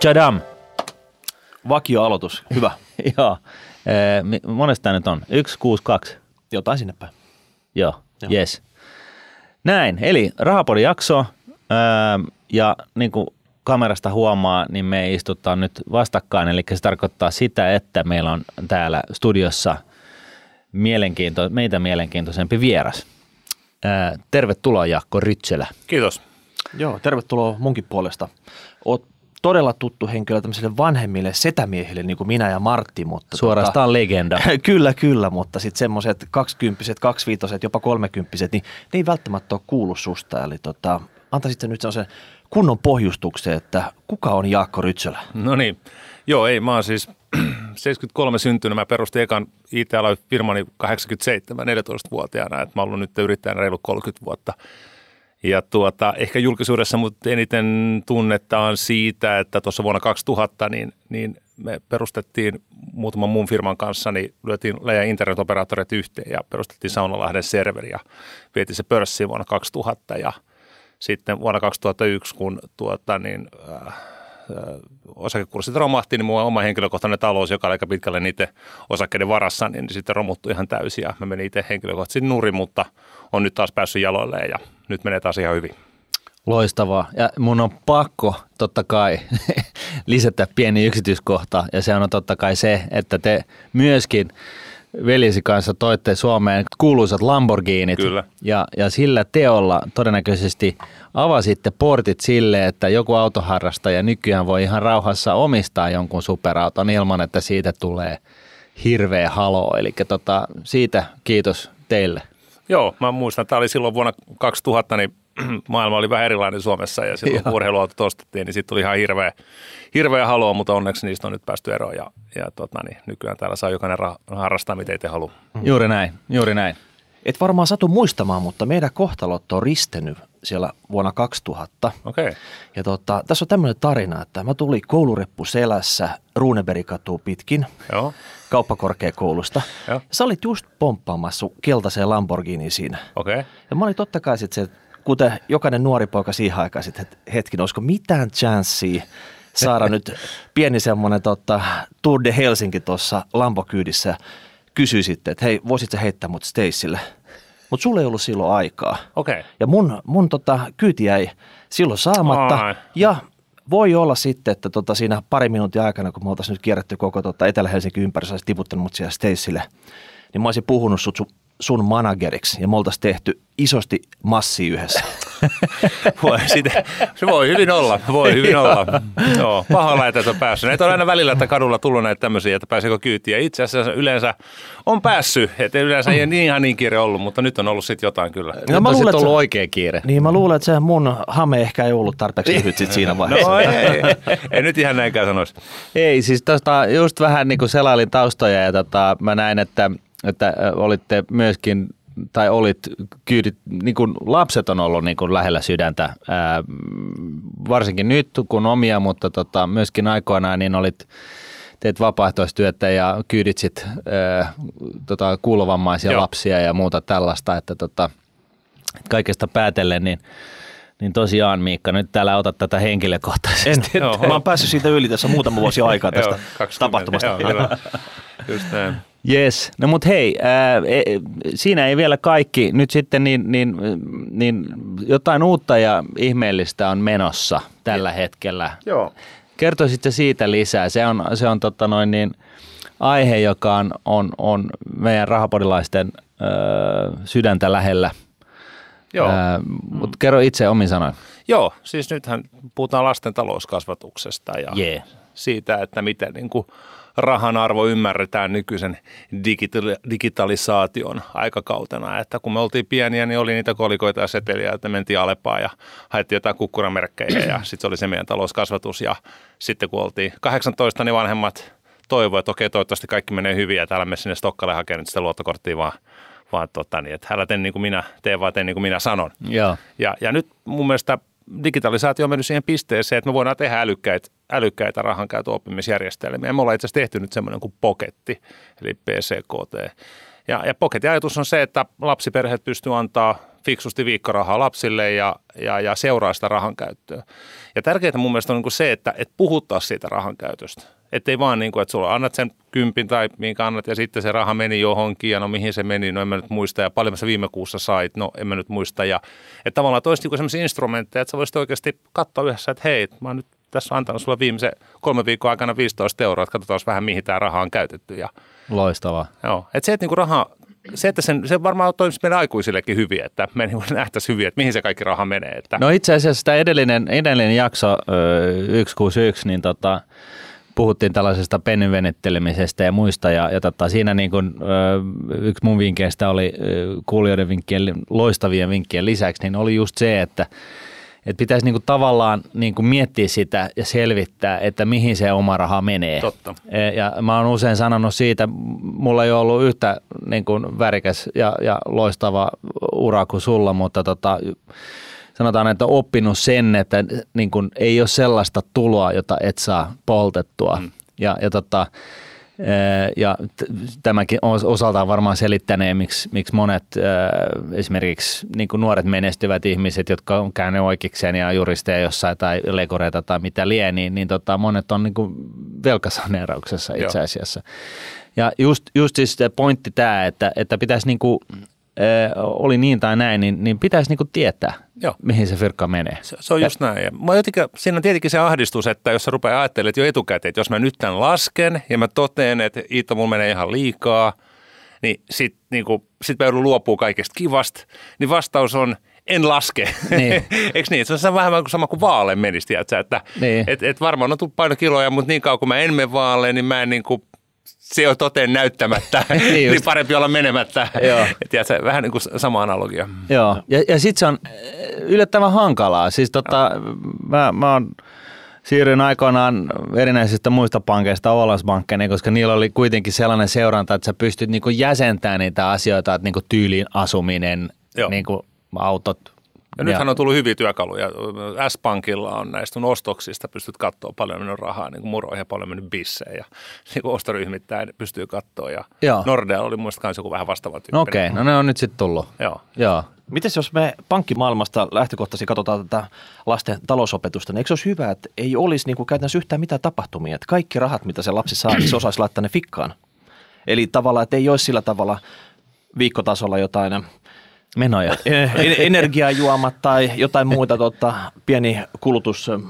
Chadam. Vakioaloitus, hyvä. Joo. Eh, monesta tää nyt on? 162. Jotain sinne päin. Joo, Joo. yes. Näin, eli Rahapodin jakso, ää, ja niin kuin kamerasta huomaa, niin me istutaan nyt vastakkain, eli se tarkoittaa sitä, että meillä on täällä studiossa mielenkiinto, meitä mielenkiintoisempi vieras. Ää, tervetuloa Jaakko Rytselä. Kiitos. Joo, tervetuloa munkin puolesta. Oot todella tuttu henkilö tämmöisille vanhemmille setämiehille, niin kuin minä ja Martti. Mutta Suorastaan legenda. Tota, kyllä, kyllä, mutta sitten semmoiset kaksikymppiset, kaksiviitoset, jopa kolmekymppiset, niin ne ei välttämättä ole kuullut susta. Eli tota, antaisit nyt sellaisen kunnon pohjustuksen, että kuka on Jaakko Rytsölä? No niin. Joo, ei, mä oon siis 73 syntynyt. Mä perustin ekan IT-alan firmani 87, 14-vuotiaana. Et mä oon ollut nyt yrittäjänä reilu 30 vuotta. Ja tuota, ehkä julkisuudessa mut eniten tunnetta on siitä, että tuossa vuonna 2000 niin, niin me perustettiin muutaman muun firman kanssa, niin lyötiin läjä internetoperaattorit yhteen ja perustettiin Saunalahden serveri ja vietiin se pörssiin vuonna 2000 ja sitten vuonna 2001, kun tuota, niin, äh, osakekurssit romahti, niin mun oma henkilökohtainen talous, joka oli aika pitkälle niiden osakkeiden varassa, niin sitten romuttui ihan täysin ja mä menin itse henkilökohtaisesti nurin, mutta on nyt taas päässyt jaloilleen ja nyt menee taas ihan hyvin. Loistavaa. Ja mun on pakko totta kai lisätä pieni yksityiskohta ja se on totta kai se, että te myöskin veljesi kanssa toitte Suomeen kuuluisat Lamborghinit. Kyllä. Ja, ja sillä teolla todennäköisesti avasitte portit sille, että joku autoharrastaja nykyään voi ihan rauhassa omistaa jonkun superauton ilman, että siitä tulee hirveä halo. Eli tota, siitä kiitos teille. Joo, mä muistan, että tämä oli silloin vuonna 2000, niin maailma oli vähän erilainen Suomessa ja silloin kun urheiluautot ostettiin, niin sitten tuli ihan hirveä, hirveä halua, mutta onneksi niistä on nyt päästy eroon ja, ja tota, niin nykyään täällä saa jokainen ra- harrastaa, mitä itse haluaa. Juuri näin, juuri näin. Et varmaan satu muistamaan, mutta meidän kohtalot on ristennyt siellä vuonna 2000. Okei. Okay. Ja tota, tässä on tämmöinen tarina, että mä tulin koulureppu selässä Runebergikatua pitkin Joo. kauppakorkeakoulusta. Joo. Ja sä olit just pomppaamassa keltaiseen Lamborghiniin siinä. Okei. Okay. Ja mä olin totta kai sitten se, kuten jokainen nuori poika siihen aikaan sitten, että hetki, olisiko mitään chanssiä saada nyt pieni semmoinen tota, Tour de Helsinki tuossa Lambo-kyydissä. Kysyi sitten, että hei, voisit sä heittää mut Stacelle? Mutta sulla ei ollut silloin aikaa. Okei. Okay. Ja mun, mun tota, kyyti jäi silloin saamatta. Ai. Ja voi olla sitten, että tota, siinä pari minuutin aikana, kun me oltaisiin nyt kierretty koko tota, Etelä-Helsinki ympäri, sä tiputtanut mut siellä Stacelle, niin mä olisin puhunut sut sun, sun manageriksi ja me oltaisiin tehty isosti massi yhdessä. Voi, sitä, se voi hyvin olla, voi hyvin olla. Joo, pahalla, että et on päässyt. Näitä on aina välillä, että kadulla tullut näitä tämmöisiä, että pääseekö kyytiin. Ja itse asiassa yleensä on päässyt, että yleensä ei niin ihan niin kiire ollut, mutta nyt on ollut sitten jotain kyllä. No, No Nyt mä on luulen, että ollut se- oikea kiire. niin mä luulen, että se mun hame ehkä ei ollut tarpeeksi lyhyt sit siinä vaiheessa. No ei, ei, ei, nyt ihan näinkään sanoisi. Ei, siis tuosta just vähän niin kuin selailin taustoja ja tota, mä näin, että, että olitte myöskin tai olit kyydit, niin kuin lapset on ollut niin kuin lähellä sydäntä, ää, varsinkin nyt kun omia, mutta tota, myöskin aikoinaan niin olit, teet vapaaehtoistyötä ja kyydit sit ää, tota, kuulovammaisia Joo. lapsia ja muuta tällaista, että tota, kaikesta päätellen, niin, niin tosiaan Miikka, nyt täällä otat tätä henkilökohtaisesti. En, Joo. mä oon päässyt siitä yli tässä muutama vuosi aikaa tästä Joo, 20, tapahtumasta. Joo, kyllä. Just näin. Yes, no mutta hei, ää, e, siinä ei vielä kaikki. Nyt sitten niin, niin, niin jotain uutta ja ihmeellistä on menossa tällä hetkellä. Joo. Kertoisitte siitä lisää. Se on, se on tota noin niin, aihe, joka on, on, on meidän rahapodilaisten ö, sydäntä lähellä. Joo. Ää, Mutta kerro itse omin sanoin. Joo, siis nythän puhutaan lasten talouskasvatuksesta ja Jee. siitä, että miten niin kuin rahan arvo ymmärretään nykyisen digitali- digitalisaation aikakautena. Että kun me oltiin pieniä, niin oli niitä kolikoita ja seteliä, että mentiin Alepaan ja haettiin jotain kukkuramerkkejä ja sitten se oli se meidän talouskasvatus. Ja sitten kun oltiin 18, niin vanhemmat toivoivat, että okei, toivottavasti kaikki menee hyvin ja täällä me sinne Stokkalle hakemaan nyt sitä luottokorttia vaan, vaan tota, niin, että älä tee niin kuin minä teen, vaan tee niin kuin minä sanon. Joo. Ja, ja nyt mun mielestä digitalisaatio on mennyt siihen pisteeseen, että me voidaan tehdä älykkäitä, älykkäitä rahankäytöoppimisjärjestelmiä. Me ollaan itse asiassa tehty nyt semmoinen kuin Poketti, eli PCKT. Ja, ja Pocketin ajatus on se, että lapsiperheet pystyy antaa fiksusti viikkorahaa lapsille ja, ja, ja seuraa sitä rahan käyttöä. Ja tärkeintä mun mielestä on niin se, että, että puhuttaa siitä rahan käytöstä. Että ei vaan niin kuin, että sulla annat sen kympin tai minkä annat ja sitten se raha meni johonkin ja no mihin se meni, no en mä nyt muista ja paljon sä viime kuussa sait, no en mä nyt muista. Ja että tavallaan toisi niin sellaisia instrumentteja, että sä voisit oikeasti katsoa yhdessä, että hei, mä oon nyt tässä antanut sulle viimeisen kolme viikkoa aikana 15 euroa, että katsotaan vähän mihin tämä raha on käytetty. Ja, Loistavaa. joo, että se, että niinku raha, se, että sen, se varmaan toimisi meidän aikuisillekin hyvin, että me niinku nähtäisiin hyvin, että mihin se kaikki raha menee. Että. No itse asiassa tämä edellinen, edellinen jakso ö, 161, niin tota, puhuttiin tällaisesta pennin venettelemisestä ja muista, ja, ja tota, siinä niin kun, ö, yksi mun vinkkeistä oli ö, kuulijoiden vinkkien, loistavien vinkkien lisäksi, niin oli just se, että et pitäisi niinku tavallaan niinku miettiä sitä ja selvittää, että mihin se oma raha menee. Totta. E, Ja mä oon usein sanonut siitä, mulla ei ole ollut yhtä niin kuin värikäs ja, ja loistava ura kuin sulla, mutta tota, sanotaan, että oppinut sen, että niin kuin ei ole sellaista tuloa, jota et saa poltettua. Mm. Ja, ja tota, Ja tämäkin os- osaltaan varmaan selittänee, miksi, miksi monet esimerkiksi niin kuin nuoret menestyvät ihmiset, jotka on käynyt oikeikseen ja juristeja jossain tai lekoreita tai mitä lie, niin, niin tota, monet on niin kuin velkasaneerauksessa itse Joo. asiassa. Ja just, just siis se pointti tämä, että, että pitäisi niin kuin, oli niin tai näin, niin, niin pitäisi niin kuin tietää, Joo. mihin se firkka menee. Se, se on just näin. Ja mä jotenkin, siinä on tietenkin se ahdistus, että jos sä rupeaa ajattelemaan jo etukäteen, että jos mä nyt tämän lasken ja mä toteen, että Iita mulla menee ihan liikaa, niin sit, niin sit mä joudun luopuu kaikesta kivasta, niin vastaus on, en laske. Niin. Eikö niin? Se on vähän kuin sama kuin vaaleen menisi, tiedätkö? että Niin. et, et varmaan on tullut painokiloja, mutta niin kauan kuin mä en mene vaaleen, niin mä en niin kuin, se on toteen näyttämättä, Niin niin, parempi olla menemättä. Joo. Tiedätkö, vähän niin kuin sama analogia. Joo, ja, ja sitten se on yllättävän hankalaa. Siis tota, mä, mä oon siirryin aikoinaan erinäisistä muista pankeista Oulasbankkeen, koska niillä oli kuitenkin sellainen seuranta, että sä pystyt niinku jäsentämään niitä asioita, että niinku tyyliin asuminen, Joo. niinku autot. Ja nythän on tullut hyviä työkaluja. S-Pankilla on näistä ostoksista, pystyt katsoa paljon mennyt rahaa niin kuin muroihin ja paljon mennyt bisseen ja niin kuin ostoryhmittäin pystyy katsoa. Ja Joo. Nordea oli muista kanssa joku vähän vastaava tyyppi. No okei, okay, no ne on nyt sitten tullut. Joo. Joo. Mites jos me pankkimaailmasta lähtökohtaisesti katsotaan tätä lasten talousopetusta, niin eikö se olisi hyvä, että ei olisi niin kuin käytännössä yhtään mitään tapahtumia, että kaikki rahat, mitä se lapsi saa, niin se osaisi laittaa ne fikkaan. Eli tavallaan, että ei olisi sillä tavalla viikkotasolla jotain Menoja. eh, energiajuomat tai jotain muita tota, pieni kulutus Niin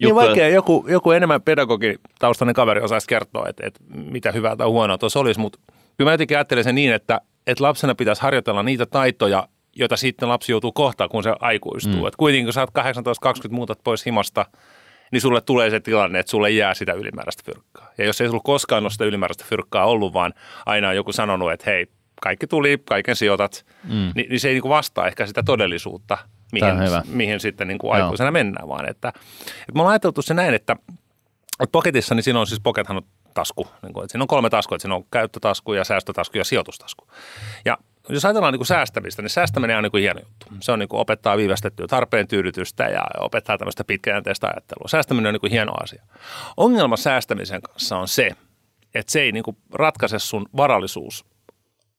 juttuja. vaikea joku, joku enemmän pedagogitaustainen kaveri osaisi kertoa, että, että mitä hyvää tai huonoa tuossa olisi, mutta kyllä mä jotenkin ajattelen sen niin, että, että lapsena pitäisi harjoitella niitä taitoja, joita sitten lapsi joutuu kohtaan, kun se aikuistuu. Mm. Et kuitenkin kun sä oot 18-20 muutat pois himasta, niin sulle tulee se tilanne, että sulle jää sitä ylimääräistä fyrkkaa. Ja jos ei sulla koskaan ole sitä ylimääräistä fyrkkaa ollut, vaan aina on joku sanonut, että hei, kaikki tuli, kaiken sijoitat, mm. niin, niin se ei niin kuin vastaa ehkä sitä todellisuutta, mihin, mihin sitten niin kuin Joo. aikuisena mennään, vaan että, että me ollaan ajateltu se näin, että, että Pocketissa, niin siinä on siis Pockethan on tasku, niin kuin, että siinä on kolme taskua, että siinä on käyttötasku ja säästötasku ja sijoitustasku. Ja jos ajatellaan niin kuin säästämistä, niin säästäminen on niin kuin hieno juttu. Se on niin kuin opettaa viivästettyä tarpeen tyydytystä ja opettaa tämmöistä pitkäjänteistä ajattelua. Säästäminen on niin kuin hieno asia. Ongelma säästämisen kanssa on se, että se ei niin kuin ratkaise sun varallisuus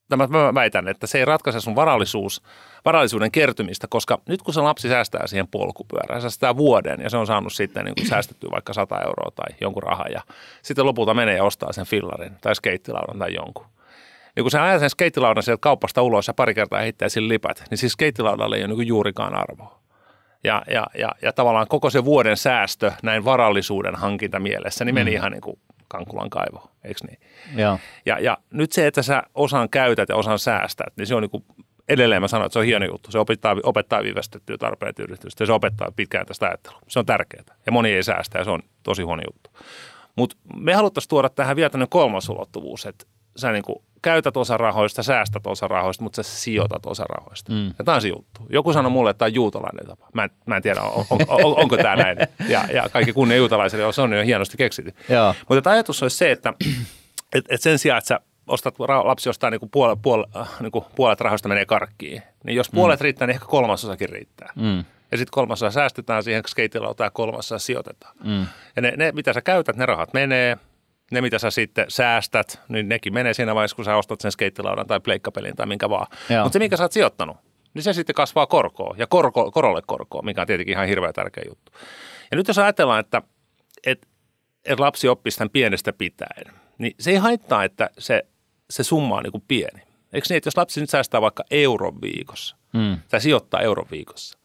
tämä mä väitän, että se ei ratkaise sun varallisuus, varallisuuden kertymistä, koska nyt kun se lapsi säästää siihen polkupyörään, säästää vuoden ja se on saanut sitten niin kuin säästettyä vaikka 100 euroa tai jonkun rahan ja sitten lopulta menee ja ostaa sen fillarin tai skeittilaudan tai jonkun. Niin kun sä ajat sen skeittilaudan sieltä kaupasta ulos ja pari kertaa heittää sille lipat, niin siis skeittilaudalle ei ole niin juurikaan arvoa. Ja, ja, ja, ja tavallaan koko se vuoden säästö näin varallisuuden hankinta mielessä, niin meni mm. ihan niin kuin Kankulan kaivo, eikö niin? Joo. Ja, ja nyt se, että sä osan käytät ja osan säästät, niin se on niin kuin, edelleen mä sanon, että se on hieno juttu. Se opettaa, opettaa viivästettyä tarpeen tyydytystä ja se opettaa pitkään tästä ajattelua. Se on tärkeää ja moni ei säästä ja se on tosi huono juttu. Mutta me haluttaisiin tuoda tähän vielä tämmöinen kolmas ulottuvuus, että sä niin kuin käytät osa rahoista, säästät osa rahoista, mutta sä sijoitat osa rahoista. Mm. Ja tämä on se juttu. Joku sanoi mulle, että tämä on juutalainen tapa. Mä en, mä en tiedä, on, on, on, onko tämä näin. Ja, ja kaikki kunnia juutalaisille, se on jo hienosti keksitty. Joo. Mutta ajatus olisi se, että et, et sen sijaan, että sä ostat, lapsi ostaa niinku puolet, puolet, niinku puolet rahoista menee karkkiin, niin jos puolet mm. riittää, niin ehkä kolmasosakin riittää. Mm. Ja sitten kolmasosa säästetään siihen skeittilautaan ja kolmasosa sijoitetaan. Mm. Ja ne, ne, mitä sä käytät, ne rahat menee. Ne, mitä sä sitten säästät, niin nekin menee siinä vaiheessa, kun sä ostat sen skeittilaudan tai pleikkapelin tai minkä vaan. Mutta se, minkä sä oot sijoittanut, niin se sitten kasvaa korkoa ja korko, korolle korkoa, mikä on tietenkin ihan hirveän tärkeä juttu. Ja nyt jos ajatellaan, että, että, että lapsi oppii tämän pienestä pitäen, niin se ei haittaa, että se, se summa on niin kuin pieni. Eikö niin, että jos lapsi nyt säästää vaikka euron viikossa mm. tai sijoittaa euron viikossa,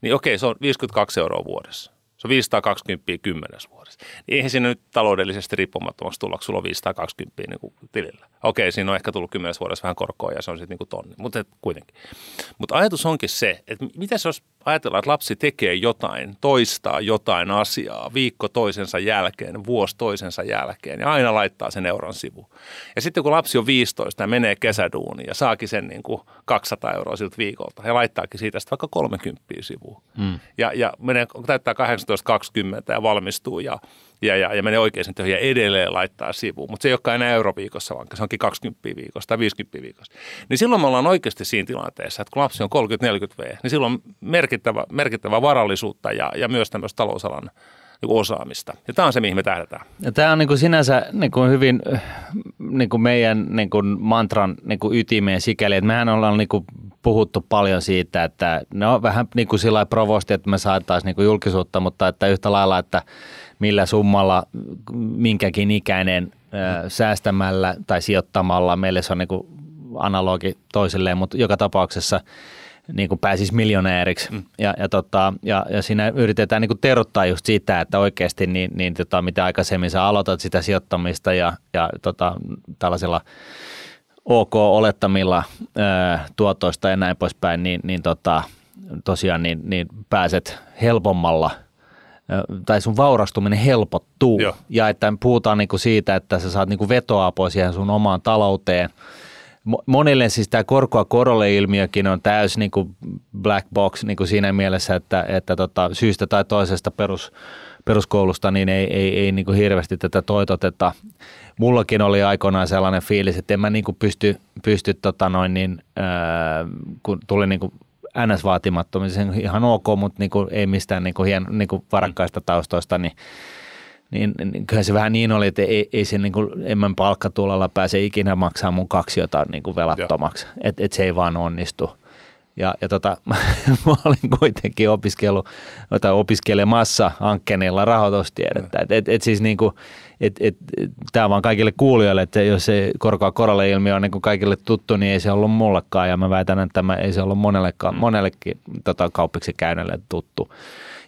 niin okei, se on 52 euroa vuodessa. Se on 520 kymmenes vuodessa. Niin eihän siinä nyt taloudellisesti riippumattomaksi tulla, kun sulla on 520 niin kuin tilillä. Okei, siinä on ehkä tullut kymmenes vuodessa vähän korkoa ja se on sitten niin kuin tonni, mutta kuitenkin. Mutta ajatus onkin se, että mitä jos ajatellaan, että lapsi tekee jotain, toistaa jotain asiaa viikko toisensa jälkeen, vuosi toisensa jälkeen ja aina laittaa sen euron sivu. Ja sitten kun lapsi on 15 ja menee kesäduuniin ja saakin sen niin kuin 200 euroa siltä viikolta ja laittaakin siitä sitten vaikka 30 sivuun. Mm. Ja, ja menee, täyttää 18-20 ja valmistuu ja ja, ja, ja menee oikeisiin töihin ja edelleen laittaa sivuun. Mutta se ei olekaan enää euroviikossa, vaan se onkin 20 viikossa tai 50 viikossa. Niin silloin me ollaan oikeasti siinä tilanteessa, että kun lapsi on 30-40 V, niin silloin on merkittävä, merkittävä varallisuutta ja, ja myös tämmöistä talousalan niin osaamista. Ja tämä on se, mihin me tähdätään. Ja tämä on niin kuin sinänsä niin kuin hyvin niin kuin meidän niin kuin mantran niin kuin ytimeen sikäli, että mehän ollaan niin kuin puhuttu paljon siitä, että no vähän niin kuin sillä provosti, että me saataisiin niin kuin julkisuutta, mutta että yhtä lailla, että millä summalla minkäkin ikäinen säästämällä tai sijoittamalla, meille se on niin kuin analogi toisilleen, mutta joka tapauksessa niin kuin pääsisi miljonääriksi. Mm. Ja, ja, tota, ja, ja siinä yritetään niin kuin terottaa just sitä, että oikeasti niin, niin tota, mitä aikaisemmin sä aloitat sitä sijoittamista ja, ja tota, tällaisilla OK-olettamilla ää, tuotoista ja näin poispäin, niin, niin tota, tosiaan niin, niin pääset helpommalla – tai sun vaurastuminen helpottuu. Joo. Ja että puhutaan niinku siitä, että sä saat niinku vetoapua siihen sun omaan talouteen. Monille siis tämä korkoa korolle ilmiökin on täys niinku black box niinku siinä mielessä, että, että tota, syystä tai toisesta perus, peruskoulusta niin ei, ei, ei niinku hirveästi tätä toitoteta. Mullakin oli aikoinaan sellainen fiilis, että en mä niinku pysty, pysty tota noin niin, ää, kun tuli niinku NS-vaatimattomia, se on ihan ok, mutta niin kuin, ei mistään niin kuin hien, niin kuin varakkaista taustoista, niin, niin, niin kyllä se vähän niin oli, että ei, ei se niin kuin, emmän palkkatulalla pääse ikinä maksaa mun kaksiota niin kuin velattomaksi, että et se ei vaan onnistu. Ja, ja tota, mä olin kuitenkin opiskellut, tai opiskelemassa Ankkenilla rahoitustiedettä. Et, et, et siis niinku, et, et, et, tämä vaan kaikille kuulijoille, että jos se korkoa korolle ilmiö on niin kuin kaikille tuttu, niin ei se ollut mullekaan. Ja mä väitän, että tämä ei se ollut monellekaan, monellekin tota, kauppiksi käyneelle tuttu.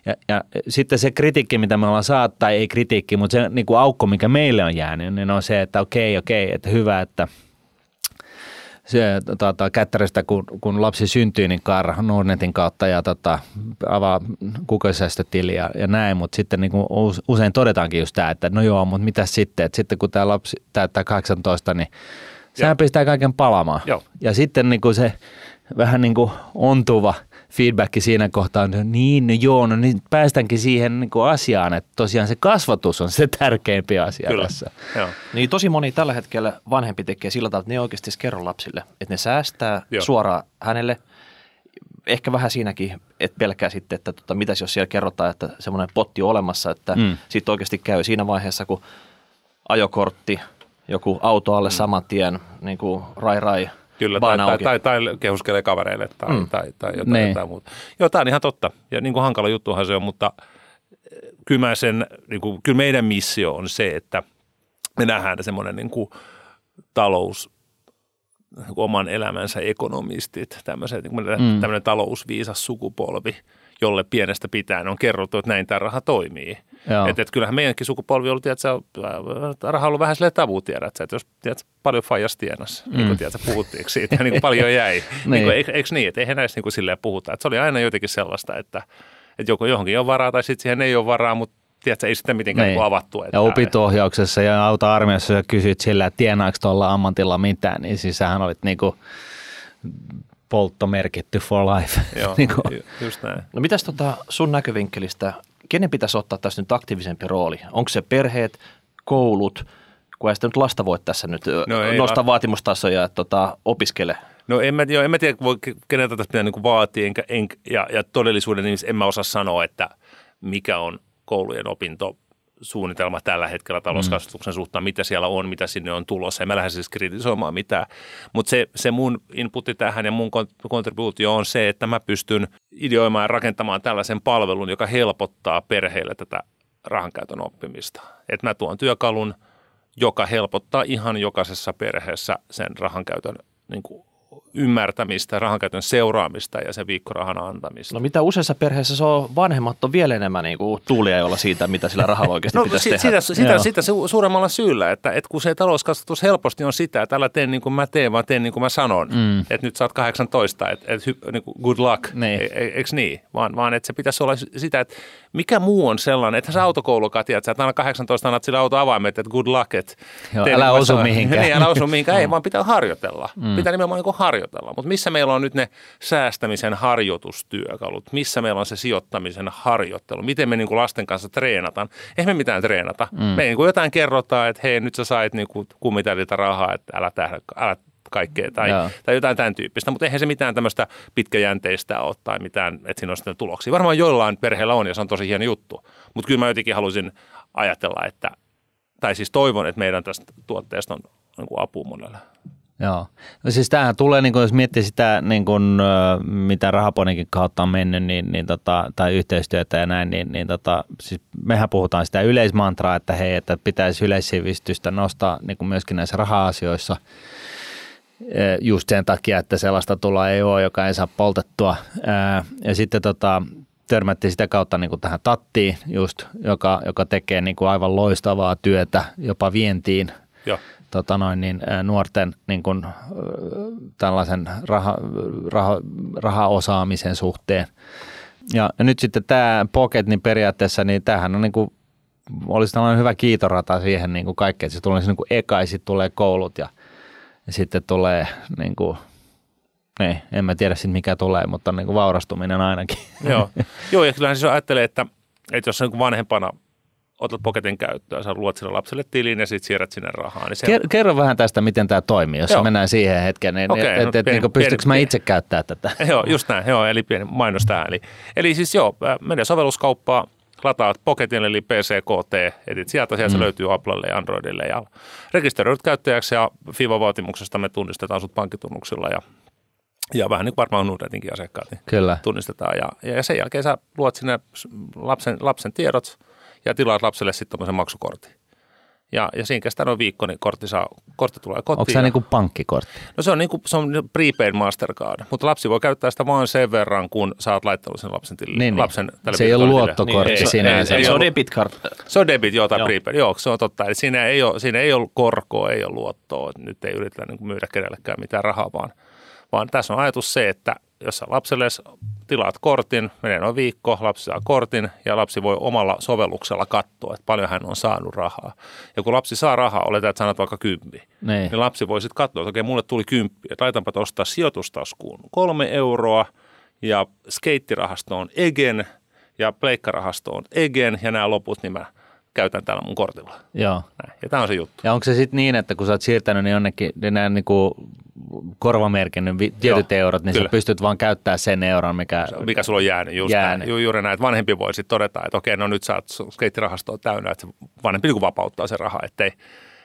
Ja, ja sitten se kritiikki, mitä me ollaan saatu, tai ei kritiikki, mutta se niin kuin aukko, mikä meille on jäänyt, niin on se, että okei, okei, että hyvä, että – se, tota, kättäristä, kun, kun lapsi syntyy, niin Kar Nordnetin kautta ja tota, avaa kukoisäästötili ja, ja näin, mutta sitten niin kuin usein todetaankin just tämä, että no joo, mutta mitä sitten, että sitten kun tämä lapsi täyttää 18, niin sehän pistää kaiken palamaan. Joo. Ja sitten niin kuin se vähän niin kuin ontuva – feedback siinä kohtaa on, niin no joo, no niin päästäänkin siihen niin kuin asiaan, että tosiaan se kasvatus on se tärkeimpi asia Kyllä. tässä. Joo. Niin tosi moni tällä hetkellä vanhempi tekee sillä tavalla, että ne oikeasti kerro lapsille, että ne säästää joo. suoraan hänelle. Ehkä vähän siinäkin, että pelkää sitten, että tota, mitäs jos siellä kerrotaan, että semmoinen potti on olemassa, että mm. sitten oikeasti käy siinä vaiheessa, kun ajokortti, joku auto alle mm. saman tien, niin kuin rai rai – Kyllä, tai, tai, tai, tai kehuskelee kavereille tai, mm. tai, tai jotain, niin. jotain muuta. Joo, tämä on ihan totta. Ja niin kuin hankala juttuhan se on, mutta eh, kyllä, mä sen, niin kuin, kyllä meidän missio on se, että me nähdään semmoinen niin kuin talous, niin kuin oman elämänsä ekonomistit, tämmöiset, niin kuin mm. tämmöinen talousviisas sukupolvi, jolle pienestä pitäen on kerrottu, että näin tämä raha toimii. Että et kyllähän meidänkin sukupolvi ollut, että raha on ollut vähän silleen tabu, tiedät että jos tiedät, paljon faijas tienas, mm. niin kuin tiedät, puhuttiinko siitä, niin kuin paljon jäi. niin. niin kuin, eikö, eikö niin, että eihän näistä niin kuin silleen puhuta. Että se oli aina jotenkin sellaista, että, että joko johonkin on varaa tai sitten siihen ei ole varaa, mutta tiedätkö, ei sitä mitenkään niin. avattu. Että ja opinto-ohjauksessa ja auto-armeijassa ja kysyt sillä, että tienaako tuolla ammatilla mitään, niin siis sähän olit niin kuin poltto merkitty for life. Joo, niin kuin. just näin. No mitäs tota sun näkövinkkelistä, kenen pitäisi ottaa tässä nyt aktiivisempi rooli? Onko se perheet, koulut, kun ei sitä nyt lasta voi tässä nyt no nostaa vaatimustasoja, että tota, opiskele? No en mä, jo, en mä tiedä, keneltä tässä pitää niin vaatia, enkä, enkä, ja, ja todellisuuden nimissä en mä osaa sanoa, että mikä on koulujen opinto suunnitelma tällä hetkellä talouskasvatuksen mm. suhteen, mitä siellä on, mitä sinne on tulossa. En mä lähde siis kritisoimaan mitään, mutta se, se mun inputti tähän ja mun kontribuutio on se, että mä pystyn ideoimaan ja rakentamaan tällaisen palvelun, joka helpottaa perheille tätä rahankäytön oppimista. Että mä tuon työkalun, joka helpottaa ihan jokaisessa perheessä sen rahankäytön niin kuin ymmärtämistä, rahankäytön seuraamista ja sen viikkorahan antamista. No mitä useissa perheissä se on, vanhemmat on vielä enemmän niin kuin tuulia jolla siitä, mitä sillä rahalla oikeasti no, pitäisi sit, tehdä. Sitä, sitä, sitä suuremmalla syyllä, että, että kun se talouskasvatus helposti on sitä, että älä tee niin kuin mä teen, vaan teen niin kuin mä sanon. Mm. Että nyt sä oot 18, että, että niin kuin good luck, niin. E, e, eikö niin? Vaan, vaan että se pitäisi olla sitä, että mikä muu on sellainen, että sä autokoulukaan tiedät, että aina 18 annat sillä auto avaimet, että good luck. Että Joo, älä niin osu mihinkään. niin, älä osu mihinkään, ei vaan pitää harjoitella. Mm. Pitää nimenomaan niin harjoitella. Mutta missä meillä on nyt ne säästämisen harjoitustyökalut? Missä meillä on se sijoittamisen harjoittelu? Miten me niin kuin lasten kanssa treenataan? Eihän me mitään treenata. Mm. Me niin kuin jotain kerrotaan, että hei nyt sä sait niin kuin rahaa, että älä, tähdä, älä kaikkea tai, tai jotain tämän tyyppistä, mutta eihän se mitään tämmöistä pitkäjänteistä ole tai mitään, että siinä on sitten tuloksia. Varmaan joillain perheillä on ja se on tosi hieno juttu, mutta kyllä mä jotenkin halusin ajatella, että, tai siis toivon, että meidän tästä tuotteesta on niin kuin apua monelle. Joo. No siis tämähän tulee, niin kuin jos miettii sitä, niin kuin, mitä Rahaponikin kautta on mennyt, niin, niin tota, tai yhteistyötä ja näin, niin, niin tota, siis mehän puhutaan sitä yleismantraa, että hei, että pitäisi yleissivistystä nostaa niin kuin myöskin näissä raha-asioissa just sen takia, että sellaista tulla ei ole, joka ei saa poltettua. Ja sitten tota, törmättiin sitä kautta niin tähän Tattiin just, joka, joka tekee niin kuin aivan loistavaa työtä jopa vientiin. Joo tota noin, niin, nuorten niin kuin, tällaisen raha, raha, rahaosaamisen suhteen. Ja, ja nyt sitten tämä Pocket, niin periaatteessa niin tämähän on niin kuin, olisi tällainen hyvä kiitorata siihen niin kuin kaikkeen. Se tulee niin kuin eka ja sitten tulee koulut ja, ja sitten tulee niin kuin, ei, en mä tiedä sitten mikä tulee, mutta niin kuin vaurastuminen ainakin. Joo, Joo ja kyllähän siis ajattelee, että, että jos niin vanhempana otat poketin käyttöön, sä luot sille lapselle tilin ja sitten siirrät sinne rahaa. Niin se... Kerro, kerro vähän tästä, miten tämä toimii, jos mennään siihen hetkeen, niin okay, et, no, et, pieni, niin pystyykö pieni, mä itse käyttämään tätä? Joo, just näin, joo, eli pieni mainos tähän. Eli, eli siis joo, menee sovelluskauppaa, lataat Pocketin eli PCKT, etit sieltä, sieltä mm. löytyy Applelle ja Androidille ja rekisteröidyt käyttäjäksi ja FIVA-vaatimuksesta me tunnistetaan sut pankkitunnuksilla ja ja vähän niin kuin varmaan Nordnetinkin asiakkaat niin Kyllä. tunnistetaan. Ja, ja sen jälkeen sä luot sinne lapsen, lapsen tiedot, ja tilaat lapselle sitten tämmöisen maksukortin. Ja, ja siinä kestää noin viikko, niin kortti, saa, kortti tulee kotiin. Onko se niin kuin pankkikortti? No se on, niin kuin, se on prepaid Mastercard, mutta lapsi voi käyttää sitä vain sen verran, kun sä oot laittanut sen lapsen tilille. Niin, niin. lapsen niin. Se ei ole luottokortti niin, sinänsä. Ei, ei, se on debit card. Se on debit, joo, tai joo. prepaid. Joo, se on totta. Eli siinä ei ole, siinä ei ole korkoa, ei ole luottoa. Nyt ei yritetä niin myydä kenellekään mitään rahaa, vaan, vaan tässä on ajatus se, että jos sä lapselle tilaat kortin, menee noin viikko, lapsi saa kortin ja lapsi voi omalla sovelluksella katsoa, että paljon hän on saanut rahaa. Ja kun lapsi saa rahaa, oletaan, että sanat vaikka kymppi, niin, niin lapsi voi sitten katsoa, että okei, mulle tuli kymppi, että laitanpa tuosta sijoitustaskuun kolme euroa ja skeittirahastoon Egen ja pleikkarahastoon Egen ja nämä loput, niin mä käytän täällä mun kortilla. Joo. Näin. Ja tämä on se juttu. Ja onko se sitten niin, että kun sä oot siirtänyt niin jonnekin, niin nämä niin kuin korvamerkinnyt tietyt Joo, eurot, niin kyllä. sä pystyt vaan käyttämään sen euron, mikä, mikä sulla on jäänyt. Just jäänyt. Näin, juuri näin, että vanhempi voi sitten todeta, että okei, no nyt sä oot skeittirahastoa täynnä, että vanhempi niin vapauttaa sen rahaa, ettei,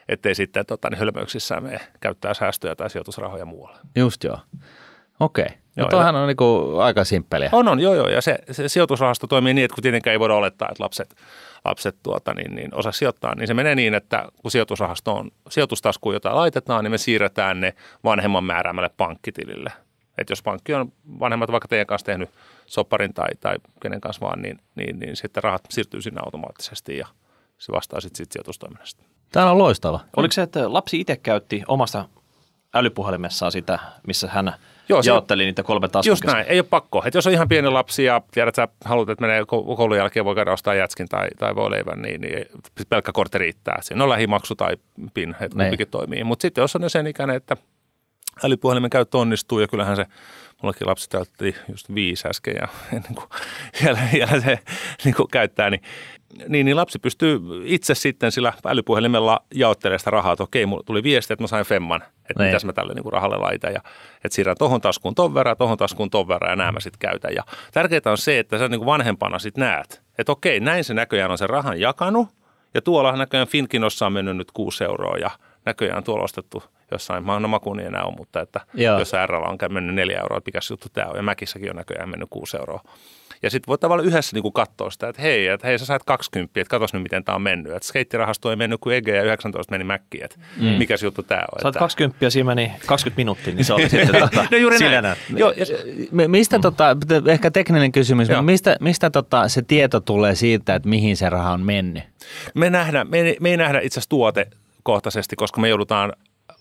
ettei sitten tota, niin hölmöyksissään me käyttää säästöjä tai sijoitusrahoja muualle. Just joo. Okei. Okay. No toihan on niinku aika simppeliä. On, on, joo, joo. Ja se, se sijoitusrahasto toimii niin, että kun tietenkään ei voida olettaa, että lapset, lapset tuota, niin, niin osaa sijoittaa, niin se menee niin, että kun sijoitusrahasto on sijoitustaskuun, jota laitetaan, niin me siirretään ne vanhemman määräämälle pankkitilille. Että jos pankki on vanhemmat vaikka teidän kanssa tehnyt sopparin tai, tai kenen kanssa vaan, niin, niin, niin sitten rahat siirtyy sinne automaattisesti ja se vastaa sitten sit sijoitustoiminnasta. Tämä on loistava. Oliko se, että lapsi itse käytti omasta älypuhelimessaan sitä, missä hän Joo, se, jaotteli niitä kolme taskua. Just näin, ei ole pakko. Et jos on ihan pieni lapsi ja tiedät, että sä haluat, että menee koulun jälkeen, voi käydä ostaa jätskin tai, tai voi leivän, niin, niin pelkkä kortti riittää. Siinä on lähimaksu tai PIN, että niin. kumpikin toimii. Mutta sitten jos on jo sen ikäinen, että älypuhelimen käyttö onnistuu ja kyllähän se, mullakin lapsi täytti just viisi äsken ja ennen kuin vielä, vielä se niin kuin käyttää, niin, niin, niin lapsi pystyy itse sitten sillä älypuhelimella jaottelemaan sitä rahaa, että okei, mulla tuli viesti, että mä sain femman, että niin. mitäs mä tälle niin kuin rahalle laitan ja että siirrän tohon taskuun ton verran, tohon taskuun ton verran ja nämä mä sitten käytän. Ja tärkeää on se, että sä niin kuin vanhempana sitten näet, että okei, näin se näköjään on sen rahan jakanut Ja tuolla näköjään Finkinossa on mennyt nyt 6 euroa ja näköjään tuolla ostettu jossain, mä no makuni enää on, mutta että Joo. jos RL on mennyt 4 euroa, mikä juttu tämä on. Ja Mäkissäkin on näköjään mennyt 6 euroa. Ja sitten voi tavallaan yhdessä niin katsoa sitä, että hei, että hei sä sait 20, että katsos nyt miten tämä on mennyt. Että skeittirahasto ei mennyt kuin Ege ja 19 meni Mäkkiin, että mm. mikä juttu tämä on. Saat että... 20 siinä meni 20 minuuttia, niin se oli sitten tota, no juuri näin. näin. Joo, ja, Mi- Mistä tota, ehkä tekninen kysymys, Joo. mistä, mistä tota se tieto tulee siitä, että mihin se raha on mennyt? me, nähdään, me, ei, me ei nähdä itse asiassa tuotekohtaisesti, koska me joudutaan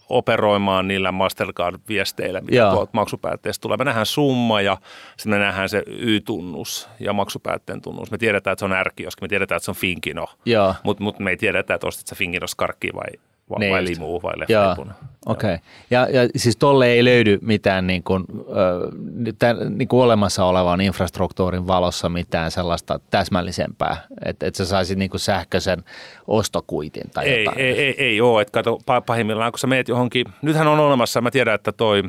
operoimaan niillä Mastercard-viesteillä, mitä Joo. tuolta maksupäätteestä tulee. Me nähdään summa ja sitten me nähdään se Y-tunnus ja maksupäätteen tunnus. Me tiedetään, että se on R-kioski, me tiedetään, että se on Finkino, mutta mut me ei tiedetä, että ostit sä Finkinos karkki vai, vai, Niin vai just. limuu vai leffaipuna. okei. Okay. Ja, ja siis tolle ei löydy mitään niin kuin, ö, tämän, niin kuin olemassa olevan infrastruktuurin valossa mitään sellaista täsmällisempää, että et sä saisit niin kuin sähköisen ostokuitin tai Ei, jotain. ei, ei, ei ole. Että kato, pah- pahimmillaan, kun sä meet johonkin, nythän on olemassa, mä tiedän, että toi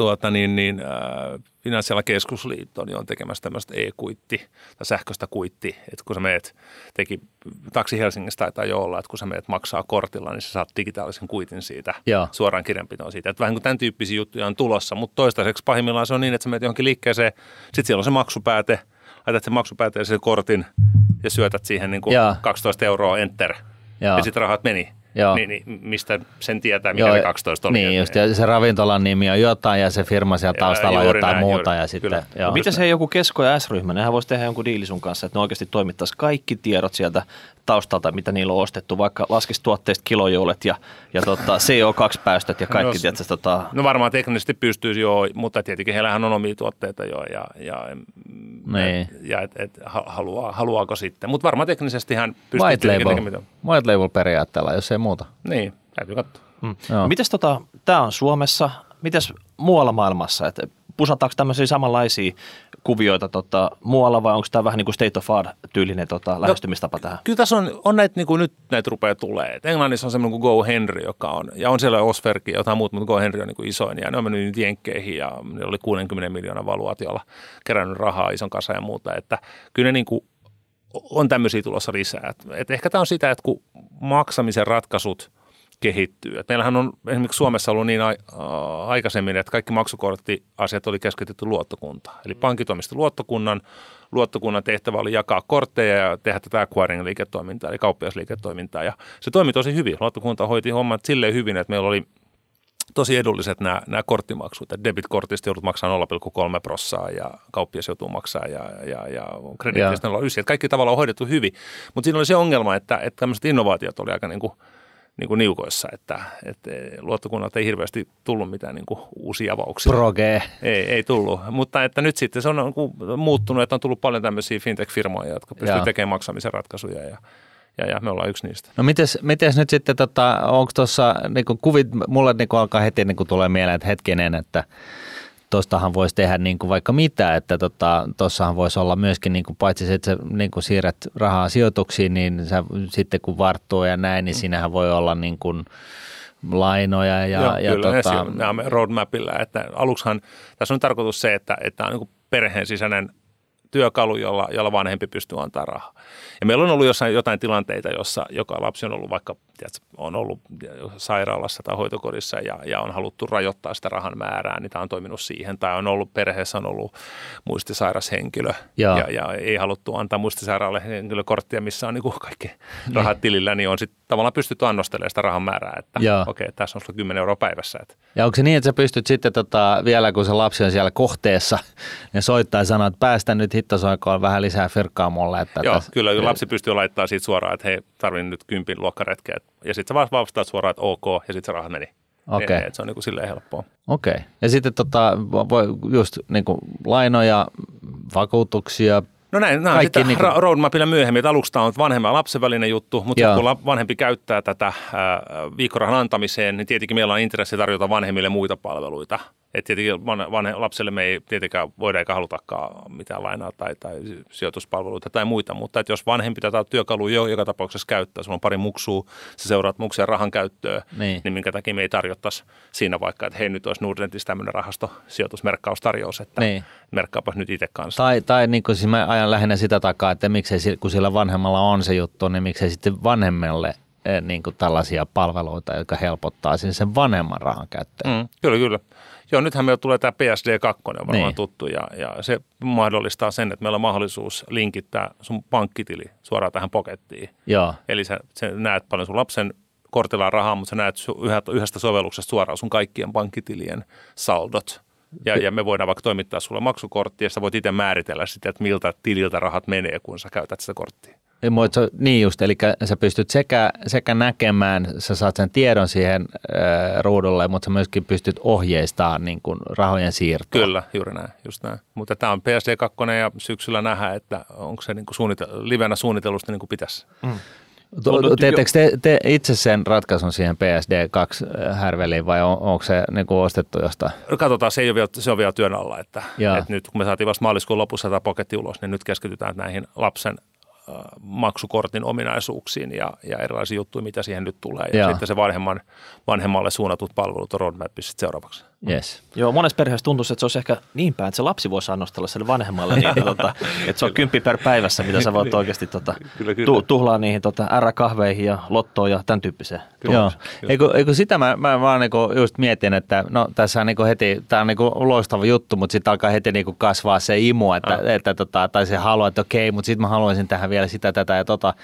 tuota, niin, niin, äh, Finanssiala keskusliitto niin on tekemässä tämmöistä e-kuitti tai sähköistä kuitti, että kun sä meet, teki taksi Helsingissä taitaa jo olla, että kun sä meet maksaa kortilla, niin sä saat digitaalisen kuitin siitä, Joo. suoraan kirjanpitoon siitä. Että vähän kuin tämän tyyppisiä juttuja on tulossa, mutta toistaiseksi pahimmillaan se on niin, että sä meet johonkin liikkeeseen, sitten siellä on se maksupääte, laitat sen maksupääteen sen kortin ja syötät siihen niin kuin Joo. 12 euroa enter Joo. ja sitten rahat meni. Joo. Niin, niin, mistä sen tietää, mikä se 12 oli. Niin just, ja se ravintolan nimi on jotain ja se firma siellä Ja, taustalla on juuri jotain näin, muuta juuri. ja sitten, Kyllä. joo. Miten se joku kesko ja S-ryhmä, nehän voisi tehdä jonkun diili sun kanssa, että ne oikeasti toimittaisi kaikki tiedot sieltä taustalta, mitä niillä on ostettu, vaikka laskisi tuotteista kilojoulet ja, ja tota, CO2-päästöt ja kaikki, No, tietysti, tota, No varmaan teknisesti pystyisi jo, mutta tietenkin heillähän on omia tuotteita jo ja, ja, Niin. ja et, et, ha- haluaa, haluaako sitten. Mutta varmaan teknisesti hän pystyy tekemään. White label periaatteella, jos ei muuta. Niin, täytyy katsoa. Mm. Joo. No, mites tota, tämä on Suomessa, mites muualla maailmassa, että pusataanko tämmöisiä samanlaisia kuvioita tota, muualla vai onko tämä vähän niin kuin state of art tyylinen tota, lähestymistapa tähän? Kyllä tässä on, on näitä, niin kuin nyt näitä rupeaa tulee. Et Englannissa on semmoinen kuin Go Henry, joka on, ja on siellä Osferkin ja jotain muuta, mutta Go Henry on niin kuin isoin, ja ne on mennyt nyt jenkkeihin, ja ne oli 60 miljoonan valuaatiolla kerännyt rahaa ison kanssa ja muuta, että kyllä ne niin kuin on tämmöisiä tulossa lisää. Et, et ehkä tämä on sitä, että kun maksamisen ratkaisut kehittyy. Et meillähän on esimerkiksi Suomessa ollut niin a, a, aikaisemmin, että kaikki maksukorttiasiat oli keskitetty luottokuntaan. Eli pankit omisti luottokunnan, luottokunnan tehtävä oli jakaa kortteja ja tehdä tätä acquiring-liiketoimintaa, eli kauppiasliiketoimintaa. Ja se toimi tosi hyvin. Luottokunta hoiti hommat silleen hyvin, että meillä oli tosi edulliset nämä, nämä korttimaksut. Et debitkortista joudut maksaa 0,3 prossaa ja kauppias joutuu maksaa ja, ja, ja krediitistä 0,9. Et Kaikki tavallaan on hoidettu hyvin. Mutta siinä oli se ongelma, että, että tämmöiset innovaatiot oli aika niin kuin, niin kuin niukoissa, että, että luottokunnalta ei hirveästi tullut mitään niin kuin uusia avauksia. Proge. Ei, ei tullut, mutta että nyt sitten se on niin kuin muuttunut, että on tullut paljon tämmöisiä fintech-firmoja, jotka pystyy Joo. tekemään maksamisen ratkaisuja ja, ja, ja me ollaan yksi niistä. No mites, mites nyt sitten, tota, onko tuossa niinku kuvit, mulle niinku alkaa heti niinku tulee mieleen, että hetkinen, että tuostahan voisi tehdä niinku vaikka mitä, että tuossahan voisi olla myöskin niinku, paitsi se, että sä niinku siirrät rahaa sijoituksiin, niin sä, sitten kun varttuu ja näin, niin siinähän voi olla niinku lainoja ja, Joo, ja kyllä, tota, tota, nämä roadmapilla. Että aluksihan tässä on tarkoitus se, että, että on niin perheen sisäinen työkalu, jolla, jolla vanhempi pystyy antaa rahaa. Ja meillä on ollut jossain jotain tilanteita, jossa joka lapsi on ollut vaikka, tiedätkö, on ollut sairaalassa tai hoitokodissa ja, ja on haluttu rajoittaa sitä rahan määrää, niin tämä on toiminut siihen. Tai on ollut perheessä on ollut muistisairas henkilö Joo. ja, ja, ei haluttu antaa muistisairaalle henkilökorttia, missä on niin kaikki rahat tilillä, niin on sitten tavallaan pystytty annostelemaan sitä rahan määrää, että okei, okay, tässä on sulla 10 euroa päivässä. Että Ja onko se niin, että sä pystyt sitten tota, vielä, kun se lapsi on siellä kohteessa, ja soittaa ja sanoo, että päästä nyt hittosoikoon vähän lisää firkkaa mulle. Että Joo, tässä- kyllä lapsi pystyy laittamaan siitä suoraan, että hei, tarvin nyt kympin luokkaretkeä. Ja sitten sä vaan vastaat suoraan, että ok, ja sitten se raha meni. Okei. Niin, että se on niin kuin silleen helppoa. Okei. Ja sitten tota, voi just niin kuin lainoja, vakuutuksia. No näin, nämä Kaikki sitten niinku- ra- roadmapilla myöhemmin, että aluksi tämä on vanhemman ja lapsen välinen juttu, mutta Joo. kun vanhempi käyttää tätä ää, viikkorahan antamiseen, niin tietenkin meillä on intressi tarjota vanhemmille muita palveluita. Et tietenkin vanhe, lapselle me ei tietenkään voida eikä halutakaan mitään lainaa tai, tai sijoituspalveluita tai muita, mutta että jos vanhempi tätä työkalua jo joka tapauksessa käyttää, sulla on pari muksua, sä seuraat muksia rahan käyttöä, niin. niin minkä takia me ei tarjottaisi siinä vaikka, että hei nyt olisi Nordnetissä tämmöinen rahasto sijoitusmerkkaustarjous, että niin. merkkaapas nyt itse kanssa. Tai, tai niin kuin siis mä ajan lähinnä sitä takaa, että miksei, kun sillä vanhemmalla on se juttu, niin miksei sitten vanhemmalle eh, niin kuin tällaisia palveluita, jotka helpottaa sen vanhemman rahan käyttöön. Mm, kyllä, kyllä. Joo, nythän meillä tulee tämä PSD2, on varmaan niin. tuttu, ja, ja se mahdollistaa sen, että meillä on mahdollisuus linkittää sun pankkitili suoraan tähän pakettiin. Joo. Eli sä, sä näet paljon sun lapsen kortilla rahaa, mutta sä näet yhdestä sovelluksesta suoraan sun kaikkien pankkitilien saldot. Ja, ja me voidaan vaikka toimittaa sulle maksukortti, ja sä voit itse määritellä sitä, että miltä tililtä rahat menee, kun sä käytät sitä korttia. Niin just, eli sä pystyt sekä, sekä näkemään, sä saat sen tiedon siihen äh, ruudulle, mutta sä myöskin pystyt ohjeistamaan niin kuin rahojen siirtoa. Kyllä, juuri näin, just näin. Mutta tämä on PSD2 ja syksyllä nähdään, että onko se niin kuin suunnite- livenä suunnitelusta niin kuin pitäisi. Mm. Teettekö te, te itse sen ratkaisun siihen PSD2-härveliin vai on, onko se niin kuin ostettu jostain? No katsotaan, se, ei ole vielä, se on vielä työn alla. Että, että nyt kun me saatiin vasta maaliskuun lopussa tämä paketti ulos, niin nyt keskitytään näihin lapsen maksukortin ominaisuuksiin ja, ja erilaisia juttuja, mitä siihen nyt tulee. Ja Joo. sitten se vanhemman, vanhemmalle suunnatut palvelut on roadmapissa seuraavaksi. Yes. Joo, monessa perheessä tuntuisi, että se olisi ehkä niin päin, että se lapsi voisi annostella sille vanhemmalle, niin, tota, että se on kymppi per päivässä, mitä sä voit oikeasti tota, kyllä, kyllä. Tu, tuhlaa niihin tota, R-kahveihin ja lottoon ja tämän tyyppiseen. Joo, eikö, eikö sitä mä, mä vaan niinku just mietin, että no tässä on niinku heti, tämä on niinku loistava juttu, mutta sitten alkaa heti niinku kasvaa se imu, että, ah. että tota, tai se haluaa, että okei, mutta sitten mä haluaisin tähän vielä sitä, tätä ja tota.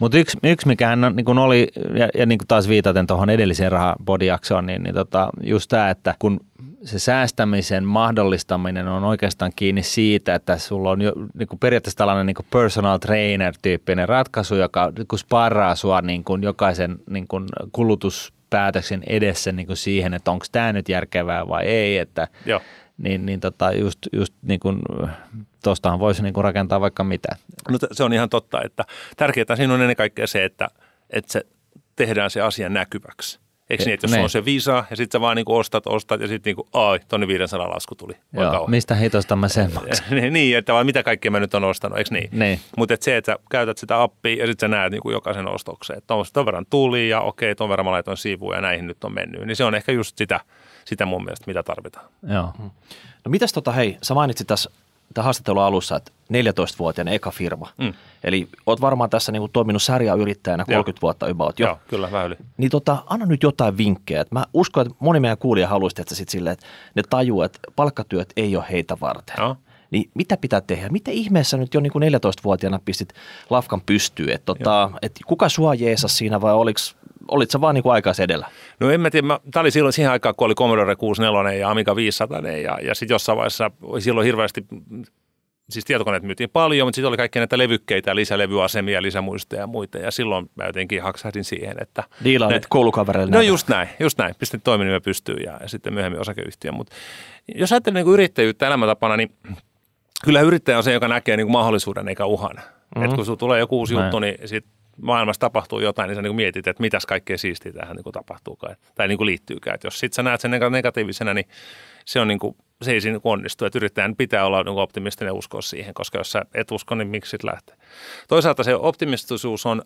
Mutta yksi, yksi, mikä niin oli, ja, ja niin taas viitaten tuohon edelliseen rahapodijaksoon, niin, niin tota, just tämä, että kun se säästämisen mahdollistaminen on oikeastaan kiinni siitä, että sulla on jo niin kuin periaatteessa tällainen niin kuin personal trainer-tyyppinen ratkaisu, joka niin kuin sparraa sua niin kuin jokaisen niin kuin kulutuspäätöksen edessä niin kuin siihen, että onko tämä nyt järkevää vai ei, että Joo. niin, niin tota just, just niin kuin, tuostahan voisi niin kuin rakentaa vaikka mitä. No se on ihan totta, että tärkeää siinä on ennen kaikkea se, että, että se tehdään se asia näkyväksi. Eikö niin, että jos ne. on se visa ja sitten sä vaan niinku ostat, ostat ja sitten niinku, ai, tonne 500 lasku tuli. Joo, mistä hitosta mä sen maksan? Niin, niin, että vaan mitä kaikkea mä nyt on ostanut, eikö niin? niin. Mutta se, että sä käytät sitä appia ja sitten sä näet niinku jokaisen ostoksen, että ton verran tuli ja okei, ton verran mä laitoin sivuun ja näihin nyt on mennyt. Niin se on ehkä just sitä, sitä mun mielestä, mitä tarvitaan. Joo. No mitäs tota, hei, sä mainitsit tässä tämän haastattelun alussa, että 14-vuotiaana eka firma. Mm. Eli oot varmaan tässä niin kuin toiminut sarjayrittäjänä 30 Joo. vuotta about jo. Joo, kyllä, vähän yli. Niin tota, anna nyt jotain vinkkejä. Mä uskon, että moni meidän kuulija haluaisi, että sit silleen, että ne tajuu, että palkkatyöt ei ole heitä varten. Joo. Niin mitä pitää tehdä? Miten ihmeessä nyt jo niin kuin 14-vuotiaana pistit lafkan pystyyn? Että tota, et kuka sua jeesas siinä vai oliko olitko vaan niin kuin aikaa edellä? No en mä tiedä, tämä oli silloin siihen aikaan, kun oli Commodore 64 ja Amiga 500 ja, ja sitten jossain vaiheessa silloin hirveästi siis tietokoneet myytiin paljon, mutta sitten oli kaikkia näitä levykkeitä, lisälevyasemia, lisämuistoja ja muita. Ja silloin mä jotenkin haksahdin siihen, että... Diilailit koulukavereille. No just näin, just näin. Pistin toiminimen pystyyn ja, ja sitten myöhemmin osakeyhtiö. Mutta jos ajattelee niin yrittäjyyttä elämäntapana, niin kyllä yrittäjä on se, joka näkee niin kuin mahdollisuuden eikä uhan. Mm-hmm. Et kun tulee joku uusi näin. juttu, niin sit maailmassa tapahtuu jotain, niin sä niin mietit, että mitäs kaikkea siistiä tähän niin tapahtuukaan tai niin liittyykään. Et jos sit sä näet sen negatiivisena, niin se on niin kuin, se ei siinä onnistu. Että yrittäjän pitää olla niin optimistinen ja uskoa siihen, koska jos sä et usko, niin miksi sit lähtee. Toisaalta se optimistisuus on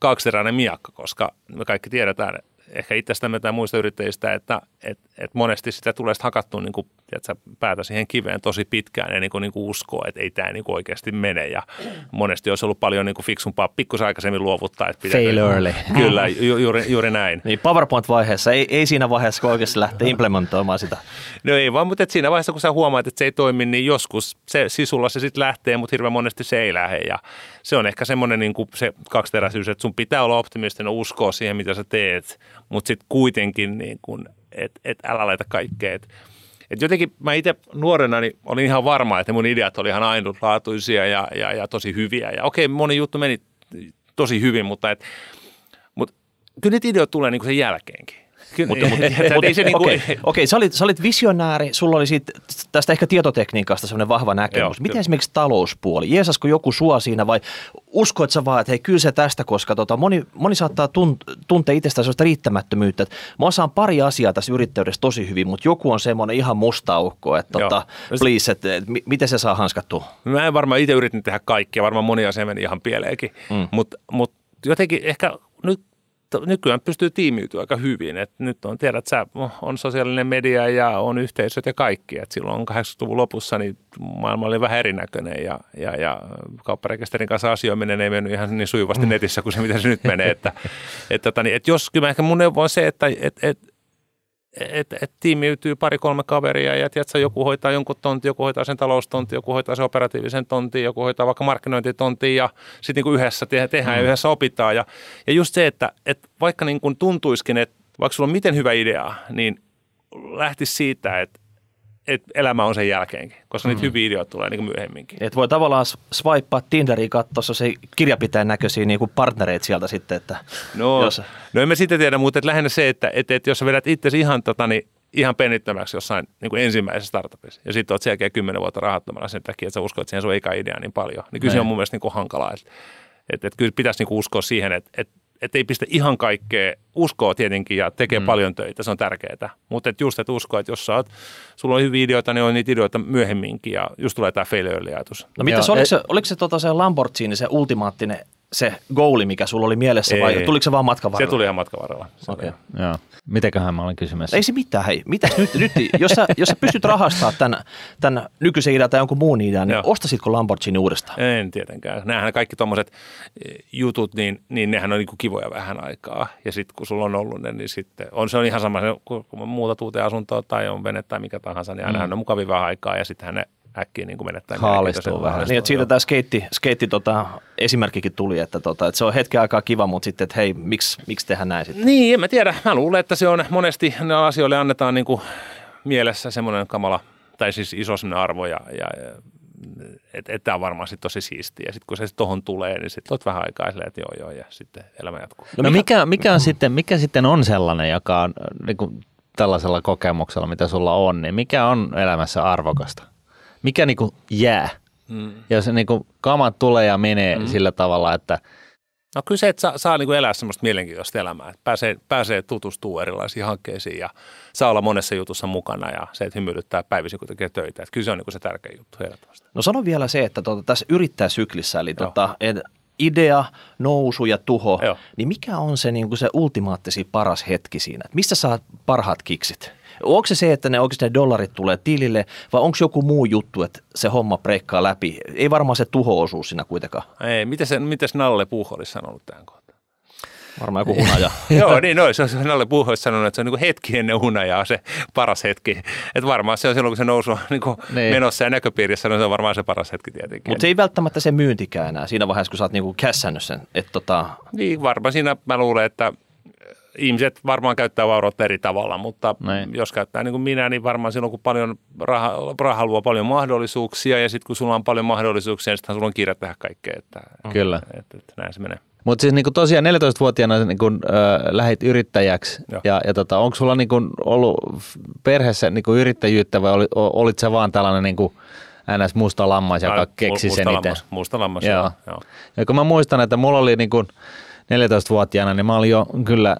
kaksiteräinen miakka, koska me kaikki tiedetään, ehkä itsestämme tai muista yrittäjistä, että et, et monesti sitä tulee hakattua niin kuin, tiedätkö, päätä siihen kiveen tosi pitkään ja niin kuin, niin kuin uskoo, että ei tämä niin kuin oikeasti mene. Ja monesti olisi ollut paljon niin kuin fiksumpaa pikkusen aikaisemmin luovuttaa. Että pitää, Fail early. Kyllä, ju, juuri, juuri näin. Niin PowerPoint-vaiheessa, ei, ei siinä vaiheessa, kun oikeasti lähtee implementoimaan sitä. No ei vaan, mutta siinä vaiheessa, kun sä huomaat, että se ei toimi, niin joskus se sisulla se sitten lähtee, mutta hirveän monesti se ei lähde. Ja se on ehkä semmoinen niin kuin se kaksiteräisyys, että sun pitää olla optimistinen, uskoa siihen, mitä sä teet, mutta sitten kuitenkin niin kuin, että et älä laita kaikkea. Et, et jotenkin mä itse nuorena niin olin ihan varma, että mun ideat oli ihan ainutlaatuisia ja, ja, ja tosi hyviä. Ja okei, moni juttu meni tosi hyvin, mutta, et, mutta kyllä niitä ideoita tulee niin kuin sen jälkeenkin. Kyllä, Mutta mut, tiedätkö, mut, ei se niinku- okei, okei, sä, olit, sä olit visionääri, sulla oli siitä, tästä ehkä tietotekniikasta sellainen vahva näkemys. Joo, Miten kyllä. esimerkiksi talouspuoli? Jeesasko joku sua siinä vai uskoit sä vaan, että hei kyllä se tästä, koska tota, moni, moni saattaa tunt, tuntea itsestään sellaista riittämättömyyttä, että mä osaan pari asiaa tässä yrittäjyydessä tosi hyvin, mutta joku on semmoinen ihan musta aukko, että Joo. tota, please, että, että mi- miten se saa hanskattua? Mä en varmaan itse yritin tehdä kaikkea, varmaan moni asia meni ihan pieleenkin, mm. mutta mut jotenkin ehkä nyt nykyään pystyy tiimiytyä aika hyvin. Et nyt on, tiedät sä, on sosiaalinen media ja on yhteisöt ja kaikki. Et silloin 80-luvun lopussa niin maailma oli vähän erinäköinen ja, ja, ja kaupparekisterin kanssa asioiminen ei mennyt ihan niin sujuvasti netissä kuin se, mitä se nyt menee. Että, et, tota, niin, et jos kyllä ehkä mun neuvo on se, että et, et, et, et tiimiytyy pari-kolme kaveria ja tiedätkö, joku hoitaa jonkun tontin, joku hoitaa sen taloustontin, joku hoitaa sen operatiivisen tontin, joku hoitaa vaikka markkinointitontin ja sitten niin yhdessä te- tehdään mm. ja yhdessä opitaan. Ja, ja just se, että, että vaikka niin kuin tuntuisikin, että vaikka sulla on miten hyvä idea, niin lähtisi siitä, että, että elämä on sen jälkeenkin, koska niitä hyviä ideoita tulee niin kuin myöhemminkin. Et voi tavallaan swipea Tinderiin katsossa se kirjapitäjän näköisiä niin kuin partnereita sieltä sitten, että No, jos, no en mä sitä tiedä, mutta että lähinnä se, että, että, että jos sä vedät itsesi ihan, tota, niin, ihan penittömäksi jossain niin kuin ensimmäisessä startupissa ja sitten oot sen jälkeen kymmenen vuotta rahattomana sen takia, että sä uskot siihen sun eka ideaan niin paljon, niin kyllä se on mun mielestä niin kuin hankalaa. Että, että, että kyllä pitäisi niin kuin uskoa siihen, että, että, että ei pistä ihan kaikkea, uskoo tietenkin ja tekee mm. paljon töitä, se on tärkeää. Mutta että just, että uskoo, että jos sä oot, sulla on hyviä ideoita, niin on niitä ideoita myöhemminkin ja just tulee tämä failure-ajatus. No mitäs, oliko, se, oliko se, tota, se Lamborghini, se ultimaattinen, se goali, mikä sulla oli mielessä vai Ei. tuliko se vaan matkan Se varrella? tuli ihan matkan varrella. Se Okei. oli- Joo. Mitenköhän mä olin kysymässä? Ei se mitään, hei. Mitäs nyt, nyt jos, sä, jos sä pystyt rahastaa tämän, tämän nykyisen idean tai jonkun muun idean, niin Joo. ostasitko Lamborghini uudestaan? En tietenkään. Nämähän kaikki tuommoiset jutut, niin, niin nehän on niin kuin kivoja vähän aikaa. Ja sitten kun sulla on ollut ne, niin sitten on, se on ihan sama, se, kun muutat uuteen asuntoon tai on vene tai mikä tahansa, niin ainahan mm. on mukavia vähän aikaa ja sittenhän ne äkkiä niin kuin menettää. Haalistuu vähän. Niin, että siitä joo. tämä skeitti, skeitti tota, esimerkkikin tuli, että, tota, että se on hetken aikaa kiva, mutta sitten, että hei, miksi, miksi tehdään näin sitten? Niin, en mä tiedä. Mä luulen, että se on monesti, ne asioille annetaan niin kuin mielessä semmoinen kamala, tai siis iso semmoinen arvo ja, ja, ja että et tämä on varmaan sitten tosi siistiä. Ja sitten kun se tuohon tulee, niin sitten olet vähän aikaa silleen, että joo joo, ja sitten elämä jatkuu. No, mikä, mikä, on sitten, mikä sitten on sellainen, joka on niin kuin tällaisella kokemuksella, mitä sulla on, niin mikä on elämässä arvokasta? Mikä niin kuin jää? Mm. Jos niin kuin kamat tulee ja menee mm. sillä tavalla, että No kyllä se, että saa, saa niin kuin elää semmoista mielenkiintoista elämää, että pääsee, pääsee tutustuu erilaisiin hankkeisiin ja saa olla monessa jutussa mukana ja se, että hymyilyttää päivisin, kun tekee töitä. Että kyllä se on niin kuin se tärkeä juttu ehdottomasti. No sano vielä se, että tota, tässä yrittäjäsyklissä, eli tota, et idea, nousu ja tuho, Joo. niin mikä on se, niin kuin se ultimaattisi paras hetki siinä? Et mistä saat parhaat kiksit? Onko se se, että ne oikeasti ne dollarit tulee tilille, vai onko joku muu juttu, että se homma breikkaa läpi? Ei varmaan se tuho-osuus siinä kuitenkaan. Ei, miten se, mites Nalle Puuho olisi sanonut tähän kohtaan? Varmaan joku hunaja. Joo, niin no, se on Nalle Puuho olisi sanonut, että se on niin hetki ennen hunajaa se paras hetki. Että varmaan se on silloin, kun se nousu on niin Niin. menossa ja näköpiirissä, niin se on varmaan se paras hetki tietenkin. Mutta se ei välttämättä se myyntikään enää siinä vaiheessa, kun sä oot niinku kässännyt sen. Että tota, Niin, varmaan siinä mä luulen, että ihmiset varmaan käyttää vaurautta eri tavalla, mutta Näin. jos käyttää niin kuin minä, niin varmaan silloin, kun paljon raha, raha luo paljon mahdollisuuksia ja sitten kun sulla on paljon mahdollisuuksia, niin sittenhän sulla on kiire tehdä kaikkea, että, Kyllä. että, että näin se menee. Mutta siis niinku tosiaan 14-vuotiaana niinku, äh, lähit yrittäjäksi Joo. ja, ja tota, onko sulla niinku ollut perheessä niinku yrittäjyyttä vai oli, olit sä vaan tällainen niinku ns. musta lammas, joka Ai, keksi mu- sen musta itse? Musta lammas, Joo. joo. Ja kun mä muistan, että mulla oli niinku 14-vuotiaana, niin mä olin jo kyllä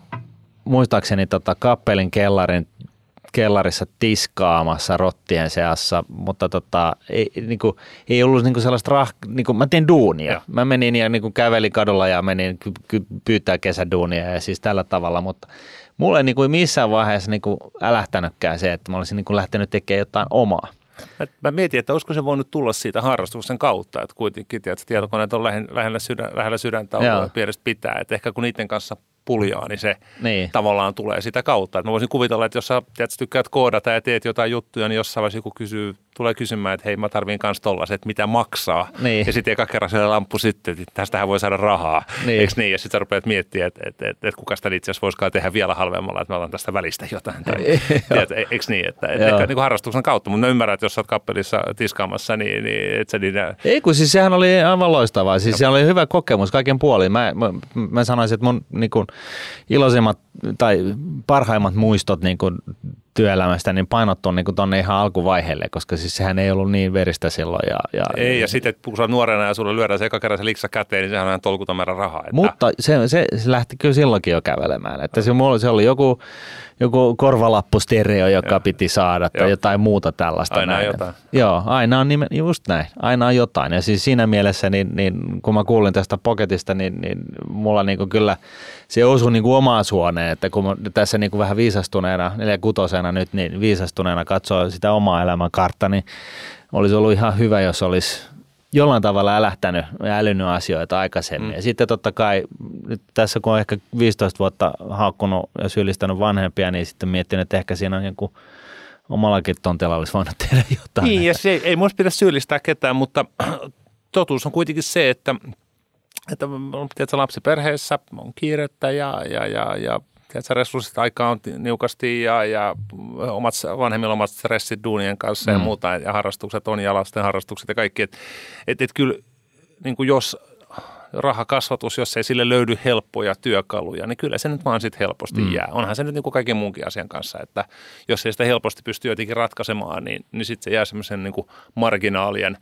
muistaakseni tota kappelin kellarin, kellarissa tiskaamassa rottien seassa, mutta tota, ei, niinku, ei ollut niinku sellaista rah, niinku, mä tein duunia. Joo. Mä menin ja niinku kävelin kadulla ja menin ky- ky- pyytää kesäduunia ja siis tällä tavalla, mutta mulla ei niinku missään vaiheessa niinku älähtänytkään se, että mä olisin niinku lähtenyt tekemään jotain omaa. Mä, mä mietin, että olisiko se voinut tulla siitä harrastuksen kautta, että kuitenkin tiedät, että tietokoneet on lähellä, sydän, lähellä sydäntä ollut pienestä pitää, että ehkä kun niiden kanssa puljaa, niin se Niin. tavallaan tulee sitä kautta. Että mä voisin kuvitella, että jos sä tiedät, sä tykkäät koodata ja teet jotain juttuja, niin jossain vaiheessa joku kysyy tulee kysymään, että hei mä tarviin kans tollaset, että mitä maksaa. Niin. Ja sitten eka kerran se lamppu sitten, että tästähän voi saada rahaa. Niin. Eikö niin? Ja sitten sä rupeat miettimään, että, että, että, että kuka sitä itse asiassa voisikaan tehdä vielä halvemmalla, että mä otan tästä välistä jotain. Tai, tiedät, e- eikö niin? Että, että ehkä niin kuin harrastuksen kautta, mutta mä ymmärrän, että jos sä oot kappelissa tiskaamassa, niin, niin et sä niin, Ei kun siis sehän oli aivan loistavaa. Siis se oli hyvä kokemus kaiken puolin. Mä, mä, mä sanoisin, että mun niin kuin, iloisimmat tai parhaimmat muistot niin kuin, työelämästä niin painottuu niin tuonne ihan alkuvaiheelle, koska siis sehän ei ollut niin veristä silloin. Ja, ja, ei, ja sitten kun sä nuorena ja sulle lyödään se eka kerran se liksa käteen, niin sehän on tolkuton määrä rahaa. Että, Mutta se, se, se, lähti kyllä silloinkin jo kävelemään. Että se, mulla, se oli joku, joku korvalappustereo, joka Joo. piti saada tai Joo. jotain muuta tällaista. Aina näin. jotain. Joo, aina on nimen, just näin. Aina on jotain. Ja siis siinä mielessä, niin, niin kun mä kuulin tästä Pocketista, niin, niin mulla niin kyllä se osui niin omaan suoneen, että kun tässä niin vähän viisastuneena, neljä kutosena nyt, niin viisastuneena katsoo sitä omaa elämän kartta, niin olisi ollut ihan hyvä, jos olisi jollain tavalla älähtänyt ja älynyt asioita aikaisemmin. Mm. Ja sitten totta kai nyt tässä kun on ehkä 15 vuotta haukkunut ja syyllistänyt vanhempia, niin sitten miettinyt, että ehkä siinä on joku omallakin tontilla olisi voinut tehdä jotain. Niin, ja se ei, ei muista pidä syyllistää ketään, mutta totuus on kuitenkin se, että, että on tiedätkö, lapsiperheessä on kiirettä ja, ja, ja, ja tiedätkö, resurssit aikaa on niukasti ja, ja omat, vanhemmilla omat stressit duunien kanssa mm. ja muuta ja harrastukset on ja lasten harrastukset ja kaikki. Että et, et kyllä niin kuin jos rahakasvatus, jos ei sille löydy helppoja työkaluja, niin kyllä se nyt vaan sitten helposti mm. jää. Onhan se nyt niin kuin kaiken muunkin asian kanssa, että jos ei sitä helposti pysty jotenkin ratkaisemaan, niin, niin sitten se jää semmoisen niin marginaalien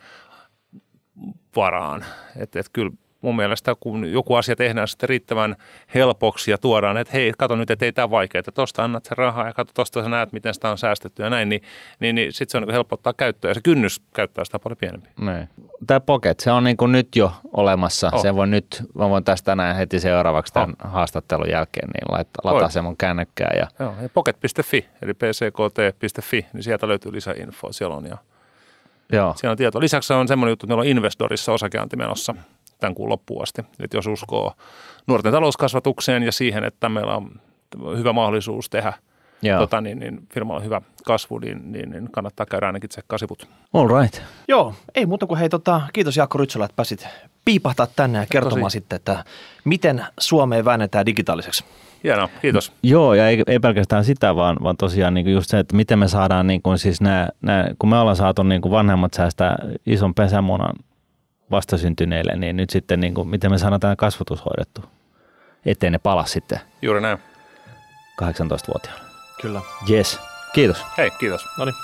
varaan. Että et kyllä mun mielestä, kun joku asia tehdään sitten riittävän helpoksi ja tuodaan, että hei, kato nyt, että ei tämä vaikeaa, että tuosta annat sen rahaa ja kato tuosta sä näet, miten sitä on säästetty ja näin, niin, niin, niin sitten se on niin helppo ottaa käyttöön ja se kynnys käyttää sitä paljon pienempi. Niin. Tämä Pocket, se on niin kuin nyt jo olemassa. Oh. Se voi nyt, mä voin tästä näin heti seuraavaksi tämän oh. haastattelun jälkeen, niin laittaa, lataa sen mun kännykkään. Ja, Joo, ja pocket.fi, eli pckt.fi, niin sieltä löytyy lisäinfoa. Siellä on, ja, joo. siellä on tietoa. Lisäksi on semmoinen juttu, että meillä on Investorissa osakeanti menossa tämän kuun loppuun asti. Että jos uskoo nuorten talouskasvatukseen ja siihen, että meillä on hyvä mahdollisuus tehdä joo. tota, niin, niin firmalla on hyvä kasvu, niin, niin, niin kannattaa käydä ainakin tsekkaa sivut. All right. Joo, ei muuta kuin hei, tota, kiitos Jaakko Rytsölä, että pääsit piipahtaa tänne ja kertomaan Tosi. sitten, että miten Suomeen väännetään digitaaliseksi. Hienoa, kiitos. Joo, ja ei, ei pelkästään sitä, vaan, vaan tosiaan niin kuin just se, että miten me saadaan, niin kuin siis nämä, nämä, kun me ollaan saatu niin kuin vanhemmat säästää ison pesämunan vastasyntyneille, niin nyt sitten niin kuin, miten me tämä kasvatus hoidettu, ettei ne pala sitten Juuri näin. 18-vuotiaana. Kyllä. Yes, kiitos. Hei, kiitos. No niin.